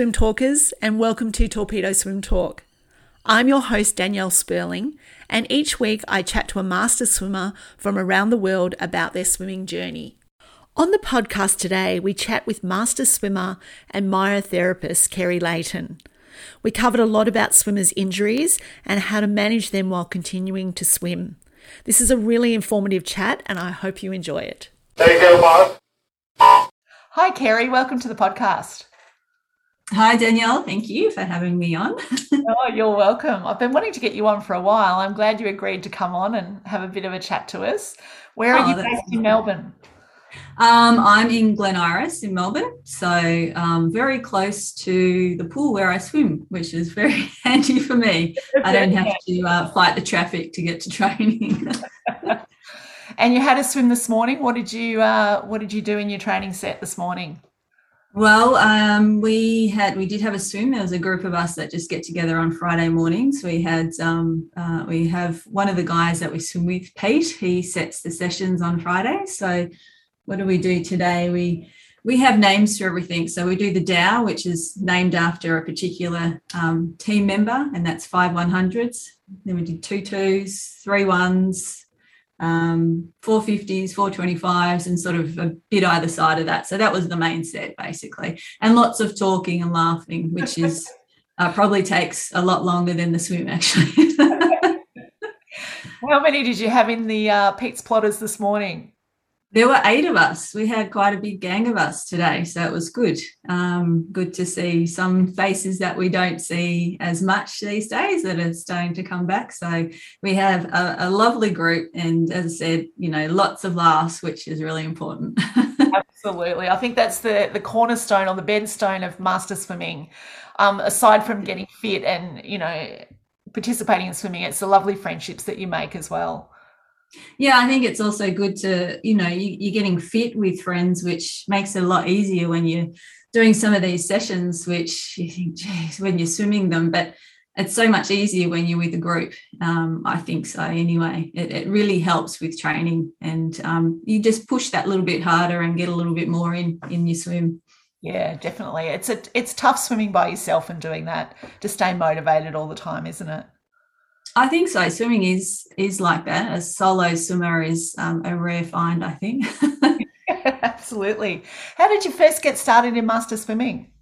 swim talkers, and welcome to Torpedo Swim Talk. I'm your host, Danielle Sperling, and each week I chat to a master swimmer from around the world about their swimming journey. On the podcast today, we chat with master swimmer and myotherapist Kerri Layton. We covered a lot about swimmers' injuries and how to manage them while continuing to swim. This is a really informative chat, and I hope you enjoy it. There you go, Bob. Hi, Kerri. Welcome to the podcast. Hi, Danielle. Thank you for having me on. oh, you're welcome. I've been wanting to get you on for a while. I'm glad you agreed to come on and have a bit of a chat to us. Where are oh, you based in Melbourne? Um, I'm in Glen Iris in Melbourne, so um, very close to the pool where I swim, which is very handy for me. I don't have to uh, fight the traffic to get to training. and you had a swim this morning. What did you uh, What did you do in your training set this morning? Well, um, we had we did have a swim. There was a group of us that just get together on Friday mornings. We had um, uh, we have one of the guys that we swim with, Pete. He sets the sessions on Friday. So, what do we do today? We we have names for everything. So we do the Dow, which is named after a particular um, team member, and that's five one hundreds. Then we did two twos, three ones, um, 450s, 425s, and sort of a bit either side of that. So that was the main set basically, and lots of talking and laughing, which is uh, probably takes a lot longer than the swim actually. How many did you have in the uh, Pete's plotters this morning? There were eight of us. We had quite a big gang of us today, so it was good. Um, good to see some faces that we don't see as much these days that are starting to come back. So we have a, a lovely group, and as I said, you know, lots of laughs, which is really important. Absolutely, I think that's the the cornerstone or the bedstone of master swimming. Um, aside from getting fit and you know participating in swimming, it's the lovely friendships that you make as well. Yeah, I think it's also good to, you know, you, are getting fit with friends, which makes it a lot easier when you're doing some of these sessions, which you think, geez, when you're swimming them, but it's so much easier when you're with a group. Um, I think so anyway. It, it, really helps with training and um, you just push that little bit harder and get a little bit more in in your swim. Yeah, definitely. It's a it's tough swimming by yourself and doing that to stay motivated all the time, isn't it? I think so. Swimming is is like that. A solo swimmer is um, a rare find, I think. Absolutely. How did you first get started in master swimming?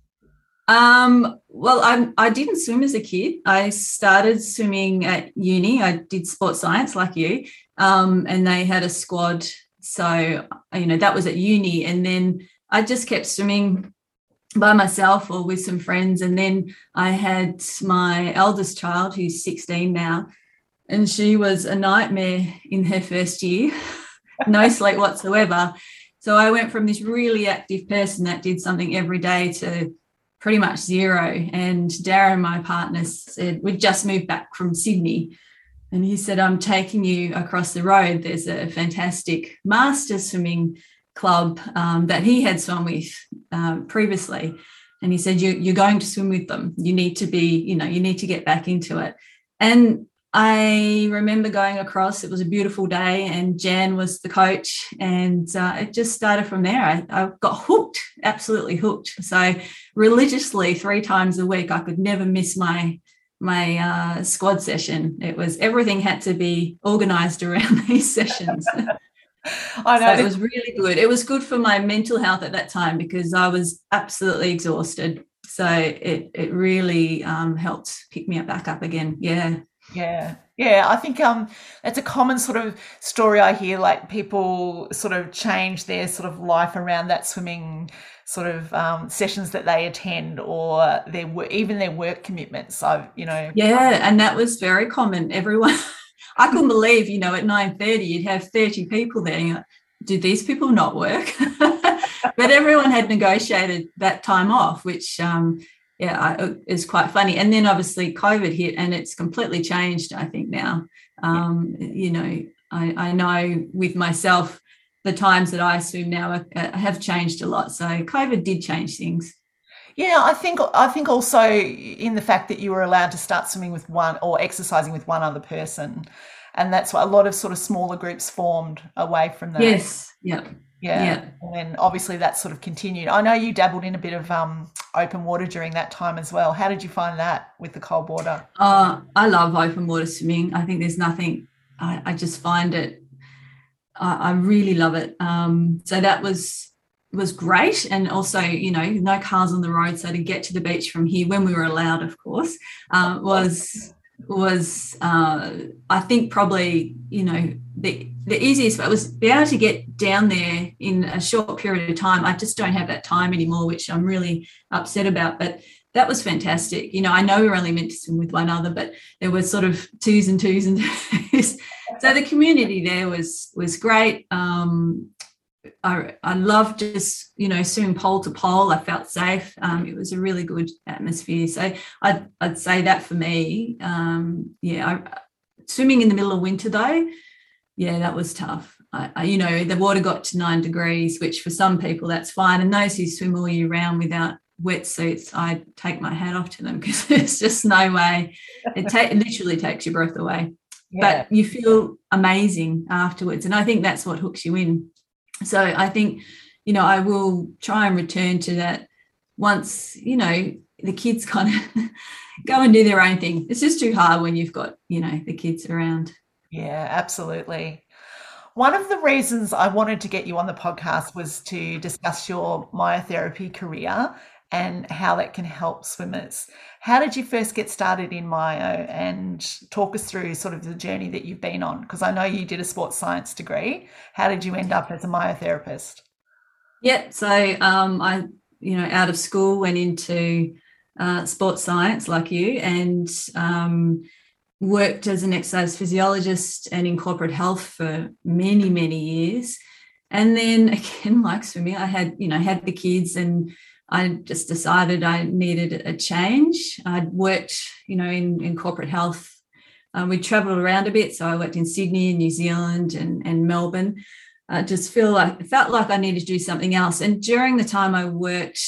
Um, well, I I didn't swim as a kid. I started swimming at uni. I did sports science like you, um, and they had a squad. So you know that was at uni, and then I just kept swimming by myself or with some friends. And then I had my eldest child, who's 16 now, and she was a nightmare in her first year, no sleep whatsoever. So I went from this really active person that did something every day to pretty much zero. And Darren, my partner, said, We'd just moved back from Sydney. And he said, I'm taking you across the road. There's a fantastic master swimming club um, that he had swum with uh, previously. And he said, you, You're going to swim with them. You need to be, you know, you need to get back into it. And I remember going across, it was a beautiful day, and Jan was the coach. And uh, it just started from there. I, I, got hooked, absolutely hooked. So, religiously, three times a week, I could never miss my my uh, squad session. It was everything had to be organized around these sessions. I know. So it was really good. It was good for my mental health at that time because I was absolutely exhausted. So it it really um, helped pick me up back up again. Yeah. Yeah. Yeah, I think um that's a common sort of story I hear like people sort of change their sort of life around that swimming sort of um, sessions that they attend or their even their work commitments. I've you know Yeah, and that was very common. Everyone I couldn't believe, you know, at 9.30 you'd have 30 people there. Like, Did these people not work? but everyone had negotiated that time off, which um, yeah, is quite funny. And then obviously COVID hit and it's completely changed, I think, now. Um. You know, I, I, know with myself, the times that I swim now have changed a lot. So COVID did change things. Yeah, I think I think also in the fact that you were allowed to start swimming with one or exercising with one other person, and that's why a lot of sort of smaller groups formed away from that. Yes, yeah, Yeah. yeah. And then obviously that sort of continued. I know you dabbled in a bit of um, open water during that time as well. How did you find that with the cold water? Uh, I love open water swimming. I think there's nothing, I, I just find it, I, I really love it. Um, so that was was great and also you know no cars on the road so to get to the beach from here when we were allowed of course uh, was was uh, I think probably you know the the easiest way was be able to get down there in a short period of time. I just don't have that time anymore, which I'm really upset about. But that was fantastic. You know, I know we were only meant to swim with one other, but there was sort of twos and twos and twos. so the community there was was great. Um, I, I loved just you know swimming pole to pole. I felt safe. Um, it was a really good atmosphere. So I'd I'd say that for me. Um, yeah, I, swimming in the middle of winter though, yeah, that was tough. I, I, you know, the water got to nine degrees, which for some people that's fine, and those who swim all year round without wetsuits, I take my hat off to them because there's just no way. It, ta- it literally takes your breath away. Yeah. But you feel amazing afterwards, and I think that's what hooks you in so I think, you know, I will try and return to that once, you know, the kids kind of go and do their own thing. It's just too hard when you've got, you know, the kids around. Yeah, absolutely. One of the reasons I wanted to get you on the podcast was to discuss your myotherapy career and how that can help swimmers. How did you first get started in Myo and talk us through sort of the journey that you've been on? Because I know you did a sports science degree. How did you end up as a myotherapist? Yeah, so um, I, you know, out of school went into uh, sports science like you and um, worked as an exercise physiologist and in corporate health for many, many years. And then again, like swimming, I had, you know, had the kids and I just decided I needed a change. I'd worked, you know, in, in corporate health. Um, we traveled around a bit. So I worked in Sydney and New Zealand and, and Melbourne. I just feel like felt like I needed to do something else. And during the time I worked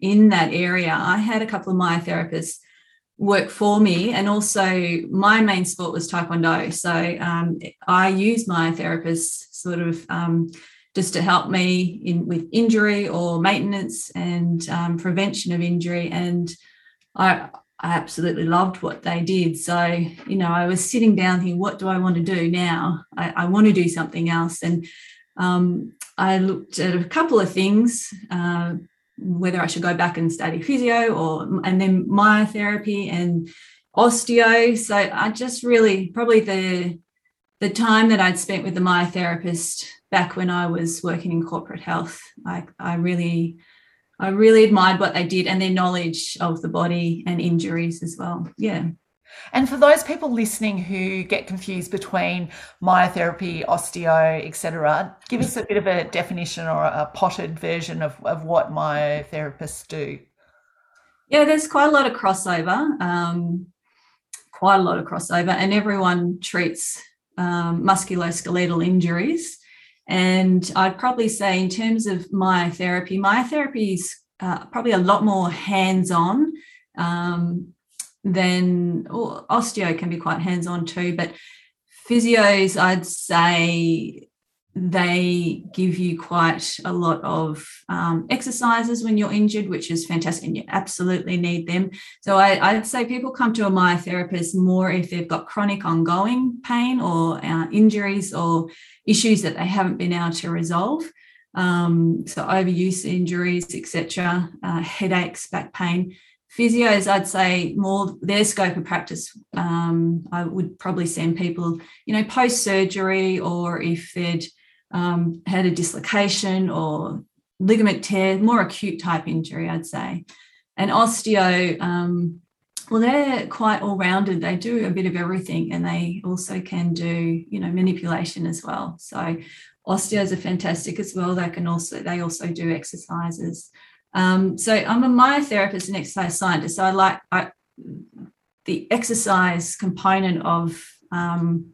in that area, I had a couple of myotherapists work for me. And also my main sport was Taekwondo. So um, I use myotherapists sort of um, just to help me in with injury or maintenance and um, prevention of injury. And I, I absolutely loved what they did. So, you know, I was sitting down here, what do I want to do now? I, I want to do something else. And um, I looked at a couple of things, uh, whether I should go back and study physio or, and then myotherapy and osteo. So I just really, probably the, the time that I'd spent with the myotherapist back when I was working in corporate health. I, I really, I really admired what they did and their knowledge of the body and injuries as well. Yeah. And for those people listening who get confused between myotherapy, osteo, etc., give us a bit of a definition or a potted version of, of what myotherapists do. Yeah, there's quite a lot of crossover, um, quite a lot of crossover, and everyone treats um, musculoskeletal injuries and I'd probably say, in terms of myotherapy, my therapy is uh, probably a lot more hands on um, than oh, osteo can be quite hands on too. But physios, I'd say they give you quite a lot of um, exercises when you're injured, which is fantastic, and you absolutely need them. So I, would say people come to a myotherapist more if they've got chronic ongoing pain or uh, injuries or issues that they haven't been able to resolve. Um, so overuse injuries, etc., uh, headaches, back pain. Physios, I'd say more their scope of practice. Um, I would probably send people, you know, post surgery or if they'd um, had a dislocation or ligament tear, more acute type injury, I'd say. And osteo, um, well, they're quite all rounded. They do a bit of everything and they also can do, you know, manipulation as well. So osteos are fantastic as well. They can also, they also do exercises. Um, so I'm a myotherapist and exercise scientist. So I like I, the exercise component of um,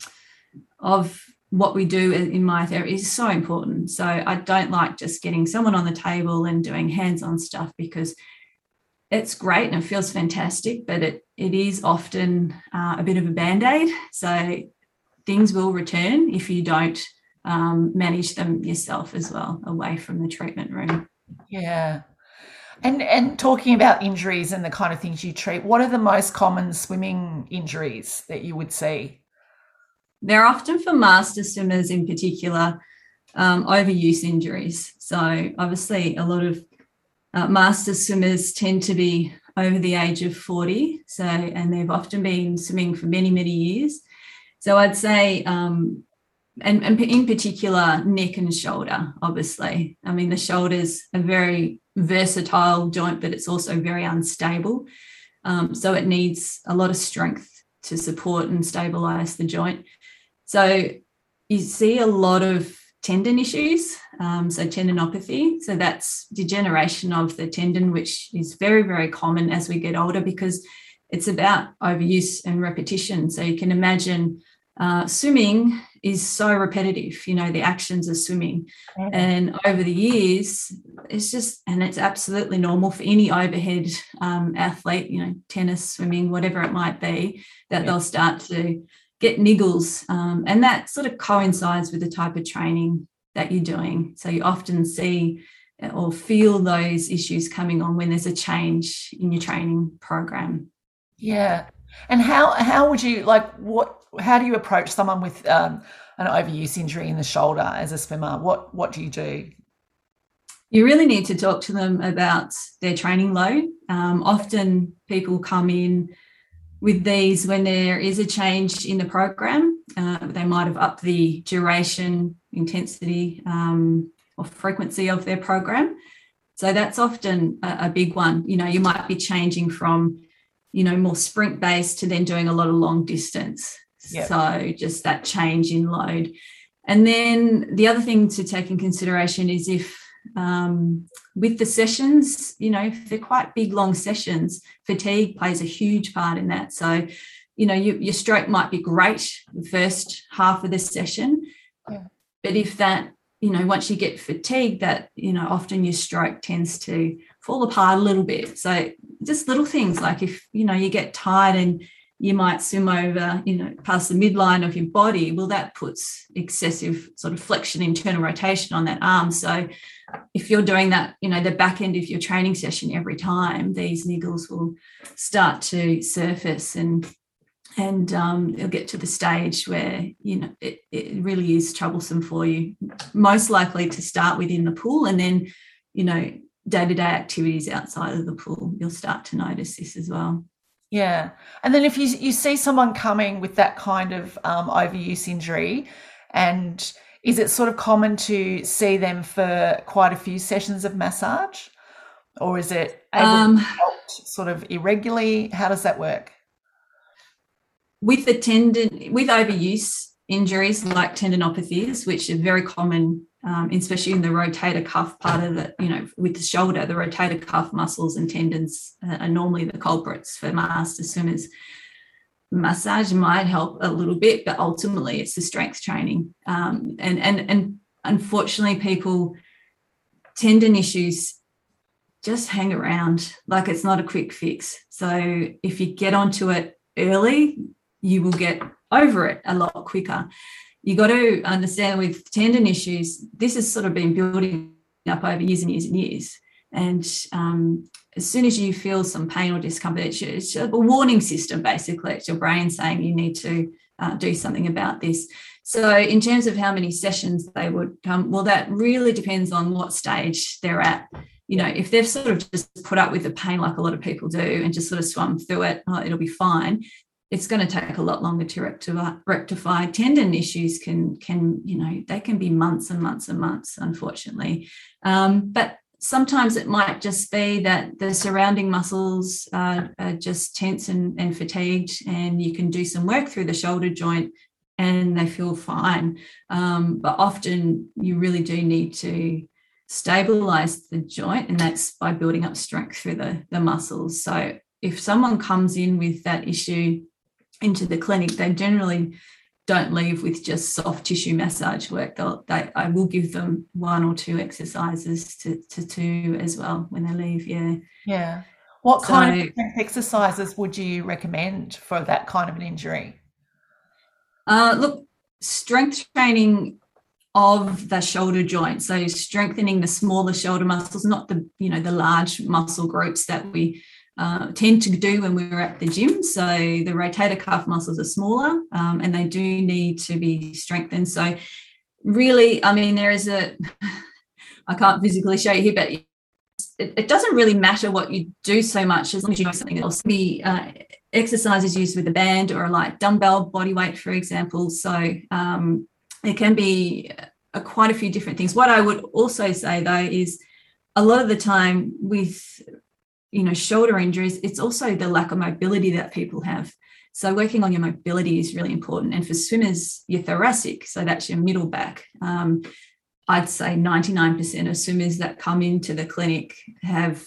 of what we do in myotherapy is so important. So I don't like just getting someone on the table and doing hands-on stuff because it's great and it feels fantastic, but it it is often uh, a bit of a band-aid. So things will return if you don't um, manage them yourself as well, away from the treatment room. Yeah. And and talking about injuries and the kind of things you treat, what are the most common swimming injuries that you would see? They're often for master swimmers in particular, um, overuse injuries. So obviously, a lot of uh, master swimmers tend to be over the age of 40. So, and they've often been swimming for many, many years. So I'd say, um, and, and in particular, neck and shoulder, obviously. I mean, the shoulder's are very versatile joint, but it's also very unstable. Um, so it needs a lot of strength to support and stabilize the joint. So you see a lot of tendon issues, um, so tendinopathy. So that's degeneration of the tendon, which is very, very common as we get older because it's about overuse and repetition. So you can imagine uh, swimming is so repetitive, you know, the actions of swimming. Mm-hmm. And over the years, it's just, and it's absolutely normal for any overhead um, athlete, you know, tennis, swimming, whatever it might be, that yeah. they'll start to get niggles. Um, and that sort of coincides with the type of training that you're doing. So you often see or feel those issues coming on when there's a change in your training program. Yeah. And how how would you like what how do you approach someone with um, an overuse injury in the shoulder as a swimmer? What what do you do? You really need to talk to them about their training load. Um, often people come in with these when there is a change in the program. Uh, they might have upped the duration, intensity, um, or frequency of their program. So that's often a, a, big one. You know, you might be changing from, you know, more sprint based to then doing a lot of long distance. Yep. So just that change in load. And then the other thing to take in consideration is if um, with the sessions, you know, they're quite big, long sessions, fatigue plays a huge part in that. So, you know, you, your stroke might be great the first half of the session, yeah. but if that, you know, once you get fatigued, that, you know, often your stroke tends to fall apart a little bit. So, just little things like if, you know, you get tired and you might swim over, you know, past the midline of your body. Well, that puts excessive sort of flexion, internal rotation on that arm. So if you're doing that, you know, the back end of your training session every time, these niggles will start to surface and and um, it'll get to the stage where you know it, it really is troublesome for you most likely to start within the pool and then you know day-to-day activities outside of the pool you'll start to notice this as well yeah. And then if you, you see someone coming with that kind of um, overuse injury, and is it sort of common to see them for quite a few sessions of massage? Or is it um, sort of irregularly? How does that work? With the tendon, with overuse injuries like tendinopathies, which are very common um, especially in the rotator cuff part of the, you know, with the shoulder, the rotator cuff muscles and tendons are normally the culprits for master swimmers. Massage might help a little bit, but ultimately it's the strength training. Um, and and and unfortunately, people tendon issues just hang around like it's not a quick fix. So if you get onto it early, you will get over it a lot quicker you got to understand with tendon issues, this has sort of been building up over years and years and years. And um, as soon as you feel some pain or discomfort, it's, it's a warning system basically. It's your brain saying you need to uh, do something about this. So, in terms of how many sessions they would come, well, that really depends on what stage they're at. You know, if they've sort of just put up with the pain like a lot of people do and just sort of swum through it, oh, it'll be fine it's going to take a lot longer to rectify. Tendon issues can can you know they can be months and months and months, unfortunately. Um, but sometimes it might just be that the surrounding muscles are, are just tense and, and fatigued, and you can do some work through the shoulder joint and they feel fine. Um, but often you really do need to stabilize the joint, and that's by building up strength through the, the muscles. So if someone comes in with that issue into the clinic, they generally don't leave with just soft tissue massage work. They'll, they, I will give them one or two exercises to, to two as well when they leave. Yeah. Yeah. What so, kind of exercises would you recommend for that kind of an injury? Uh, look, strength training of the shoulder joint. So strengthening the smaller shoulder muscles, not the you know the large muscle groups that we uh, tend to do when we're at the gym. So the rotator cuff muscles are smaller um, and they do need to be strengthened. So really, I mean, there is a I can't physically show you here, but it, it, doesn't really matter what you do so much as long as you know something else. The uh, exercises used with a band or a light dumbbell body weight, for example. So um, it can be a, quite a few different things. What I would also say though is a lot of the time with you know shoulder injuries, it's also the lack of mobility that people have. So working on your mobility is really important. And for swimmers, your thoracic, so that's your middle back. Um, I'd say 99% of swimmers that come into the clinic have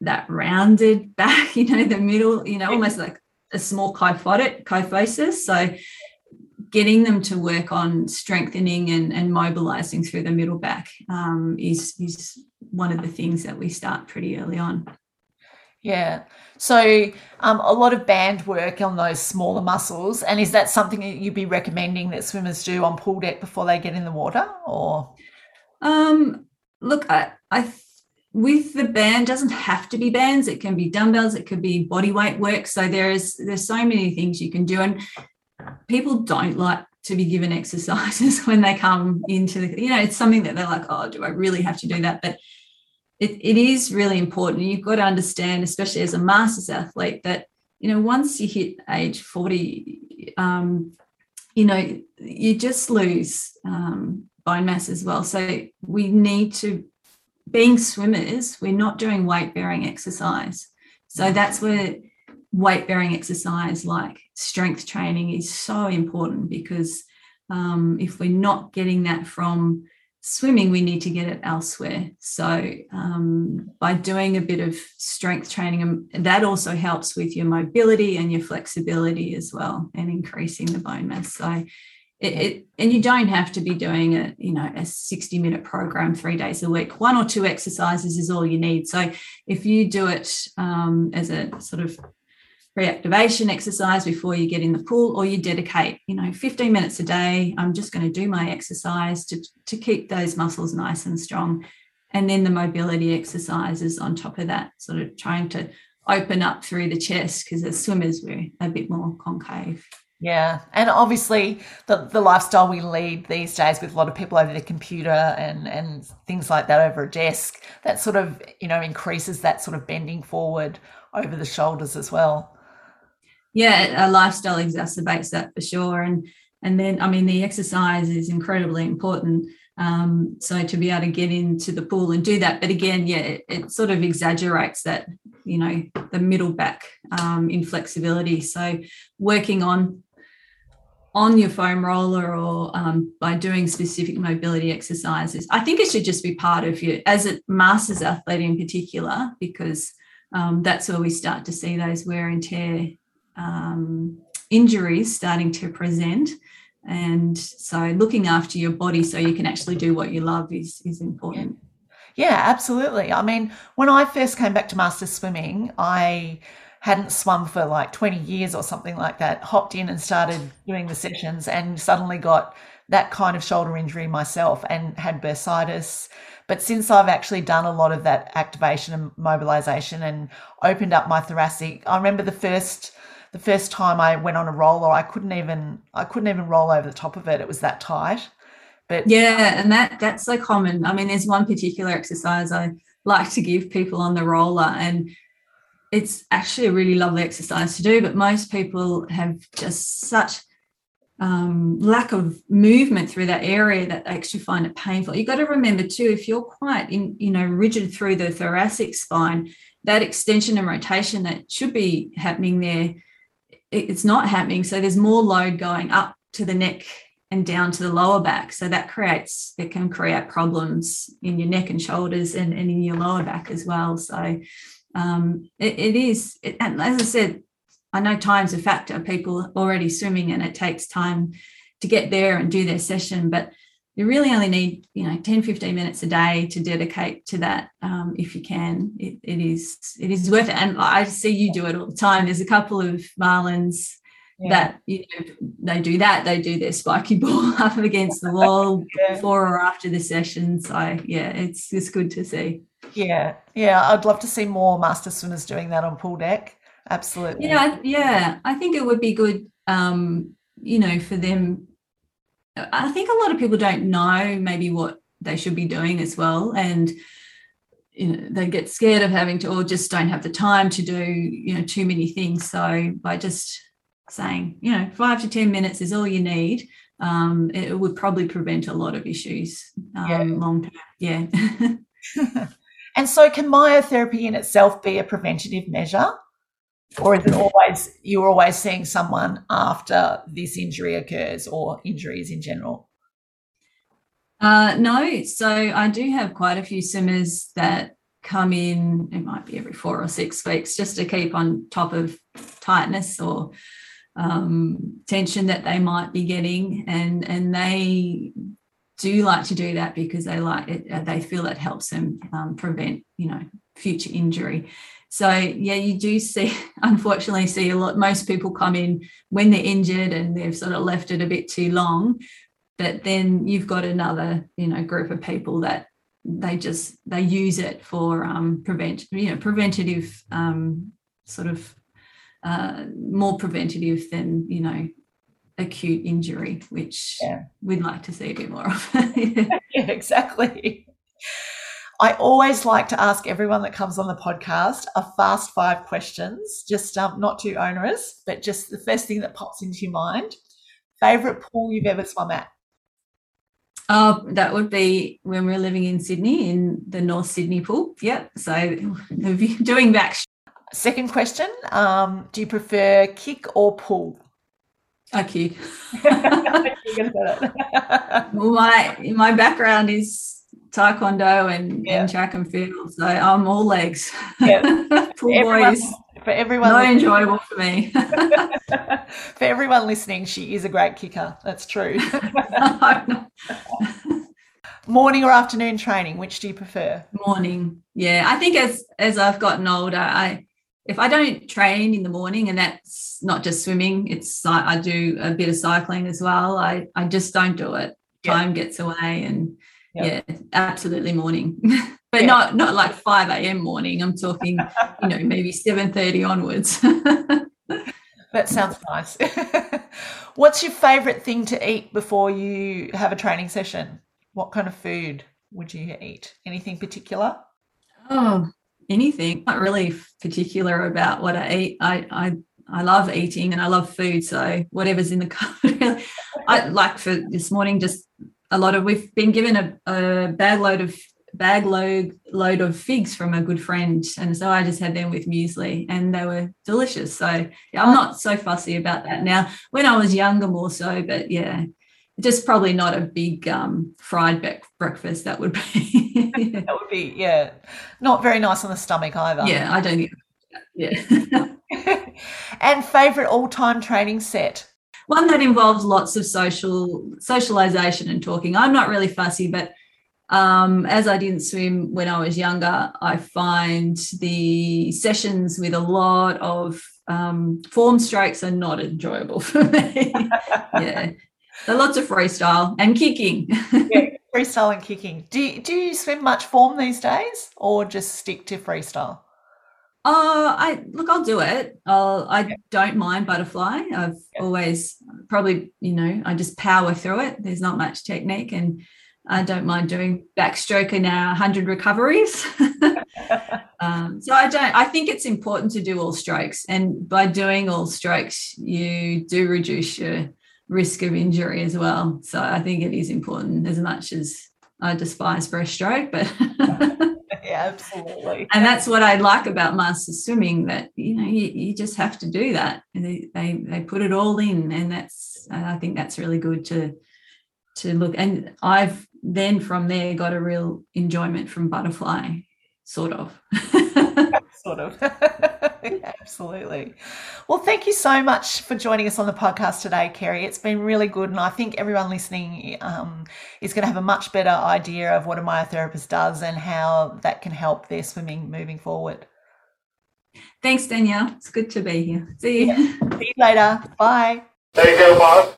that rounded back, you know, the middle, you know, almost like a small kyphotic, kyphosis. So getting them to work on strengthening and, and mobilizing through the middle back um, is, is one of the things that we start pretty early on. Yeah. So um, a lot of band work on those smaller muscles. And is that something that you'd be recommending that swimmers do on pool deck before they get in the water or? Um, look, I, I with the band doesn't have to be bands. It can be dumbbells. It could be body weight work. So there's there's so many things you can do. And people don't like to be given exercises when they come into the, you know, it's something that they're like, oh, do I really have to do that? But it, it is really important. You've got to understand, especially as a masters athlete, that you know once you hit age 40, um, you know, you just lose um, bone mass as well. So we need to, being swimmers, we're not doing weight bearing exercise. So that's where weight bearing exercise like strength training is so important because um, if we're not getting that from swimming, we need to get it elsewhere. So, um, by doing a bit of strength training, um, that also helps with your mobility and your flexibility as well, and increasing the bone mass. So, it, it, and you don't have to be doing a you know a 60 minute program three days a week one or two exercises is all you need so if you do it um, as a sort of pre-activation exercise before you get in the pool or you dedicate you know 15 minutes a day i'm just going to do my exercise to, to keep those muscles nice and strong and then the mobility exercises on top of that sort of trying to open up through the chest because as swimmers we're a bit more concave yeah. And obviously the, the lifestyle we lead these days with a lot of people over the computer and, and things like that over a desk, that sort of, you know, increases that sort of bending forward over the shoulders as well yeah, a lifestyle exacerbates that for sure. And and then I mean the exercise is incredibly important. Um, so to be able to get into the pool and do that, but again, yeah, it, it sort of exaggerates that you know the middle back um, inflexibility. So working on on your foam roller or um, by doing specific mobility exercises. I think it should just be part of you as a masters athlete in particular, because um, that's where we start to see those wear and tear um, injuries starting to present. And so looking after your body so you can actually do what you love is, is important. Yeah, absolutely. I mean, when I first came back to master swimming, I hadn't swum for like 20 years or something like that, hopped in and started doing the sessions and suddenly got that kind of shoulder injury myself and had bursitis. But since I've actually done a lot of that activation and mobilization and opened up my thoracic, I remember the first the first time I went on a roller, I couldn't even I couldn't even roll over the top of it. It was that tight. But yeah, and that that's so common. I mean, there's one particular exercise I like to give people on the roller, and it's actually a really lovely exercise to do. But most people have just such um, lack of movement through that area that they actually find it painful. You've got to remember too, if you're quite in, you know, rigid through the thoracic spine, that extension and rotation that should be happening there it's not happening. So there's more load going up to the neck and down to the lower back. So that creates, it can create problems in your neck and shoulders and, and in your lower back as well. So um, it, it is, it, and as I said, I know time's a factor. People already swimming and it takes time to get there and do their session. But you really only need you know 10 15 minutes a day to dedicate to that um, if you can. It, it is it is worth it. And i see you do it all the time. There's a couple of marlins yeah. that you know they do that. They do their spiky ball up against the wall yeah. before or after the session so yeah it's it's good to see. Yeah yeah i'd love to see more master swimmers doing that on pool deck. Absolutely. Yeah yeah i think it would be good um you know for them i think a lot of people don't know maybe what they should be doing as well. And you know, they get scared of having to or just don't have the time to do you know too many things. So by just saying you know five to ten minutes is all you need um, it would probably prevent a lot of issues um, yeah. long term. Yeah. And so can myotherapy in itself be a preventative measure or is it always you're always seeing someone after this injury occurs or injuries in general uh, no, so I do have quite a few swimmers that come in, it might be every four or six weeks, just to keep on top of tightness or um, tension that they might be getting. And, and they do like to do that because they like it, uh, they feel it helps them um, prevent, you know, future injury. So yeah, you do see, unfortunately, see a lot. Most people come in when they're injured and they've sort of left it a bit too long but then you've got another you know group of people that they just they use it for um, prevent you know preventative um, sort of uh, more preventative than you know acute injury which yeah. we'd like to see a bit more of yeah. yeah exactly I always like to ask everyone that comes on the podcast a fast five questions, just um, not too onerous, but just the first thing that pops into your mind. Favorite pool you've ever swum at? Oh, that would be when we are living in Sydney in the North Sydney pool. Yep. So doing back. Second question: um, Do you prefer kick or pull? I kick. my my background is taekwondo and, yeah. and track and field, so I'm all legs. Yeah. pull buoys. for everyone not enjoyable for me. for everyone listening she is a great kicker that's true. Morning or afternoon training which do you prefer? Morning yeah. I think as as i've gotten older i if i don't train in the morning and that's not just swimming it's i do a bit of cycling as well. I i just don't do it. Time gets away and yeah. Absolutely morning. But yeah. not not like 5 a.m morning i'm talking you know maybe 7.30 onwards. That sounds nice. What's your favorite thing to eat before you have a training session? What kind of food would you eat? Anything particular? Oh anything. Not really particular about what i eat. I i I love eating and I love food. So whatever's in the cupboard, I like for this morning, just a lot of, we've been given a, a bag load of bag load load of figs from a good friend. And so i just had them with muesli and they were delicious. So yeah, i'm not so fussy about that now. When i was younger more so but yeah just probably not a big um, fried be- breakfast that would be. That would be yeah not very nice on the stomach either. Yeah i don't think yeah. And favorite all-time training set one that involves lots of social socialization and talking i'm not really fussy but um, as I didn't swim when I was younger, I find the sessions with a lot of um, form strokes are not enjoyable for me. yeah. So lots of freestyle and kicking. yeah, freestyle and kicking. Do do you swim much form these days or just stick to freestyle? Uh, I look, I'll do it. I'll, I don't mind butterfly. I've yeah. always probably, you know, I just power through it. There's not much technique and I don't mind doing backstroke in our 100 recoveries. um, so I don't, I think it's important to do all strokes. And by doing all strokes, you do reduce your risk of injury as well. So I think it is important as much as I despise breaststroke, but yeah, absolutely. And that's what I like about master swimming that, you know, you, you just have to do that. And they, they, they put it all in. And that's, I think that's really good to, to look. And I've then from there got a real enjoyment from butterfly, sort of. sort of. Absolutely. Well, thank you so much for joining us on the podcast today, Kerri. It's been really good, and I think everyone listening um, is going to have a much better idea of what a myotherapist does and how that can help their swimming moving forward. Thanks, Danielle. It's good to be here. See you. See you later. Bye. Take care, Bob.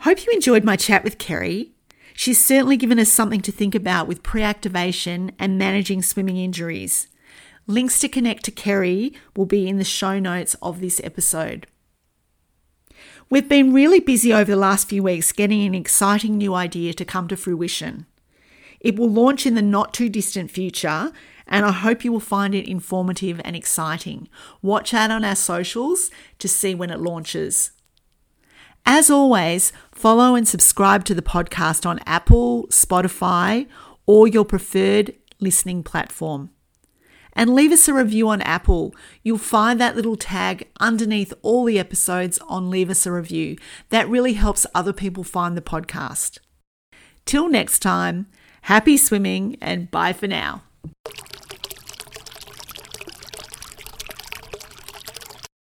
Hope you enjoyed my chat with Kerri. She's certainly given us something to think about with pre activation and managing swimming injuries. Links to connect to Kerri will be in the show notes of this episode. We've been really busy over the last few weeks getting an exciting new idea to come to fruition. It will launch in the not too distant future, and I hope you will find it informative and exciting. Watch out on our socials to see when it launches. As always, follow and subscribe to the podcast on Apple, Spotify, or your preferred listening platform. And leave us a review on Apple. You'll find that little tag underneath all the episodes on Leave Us a Review. That really helps other people find the podcast. Till next time, happy swimming and bye for now.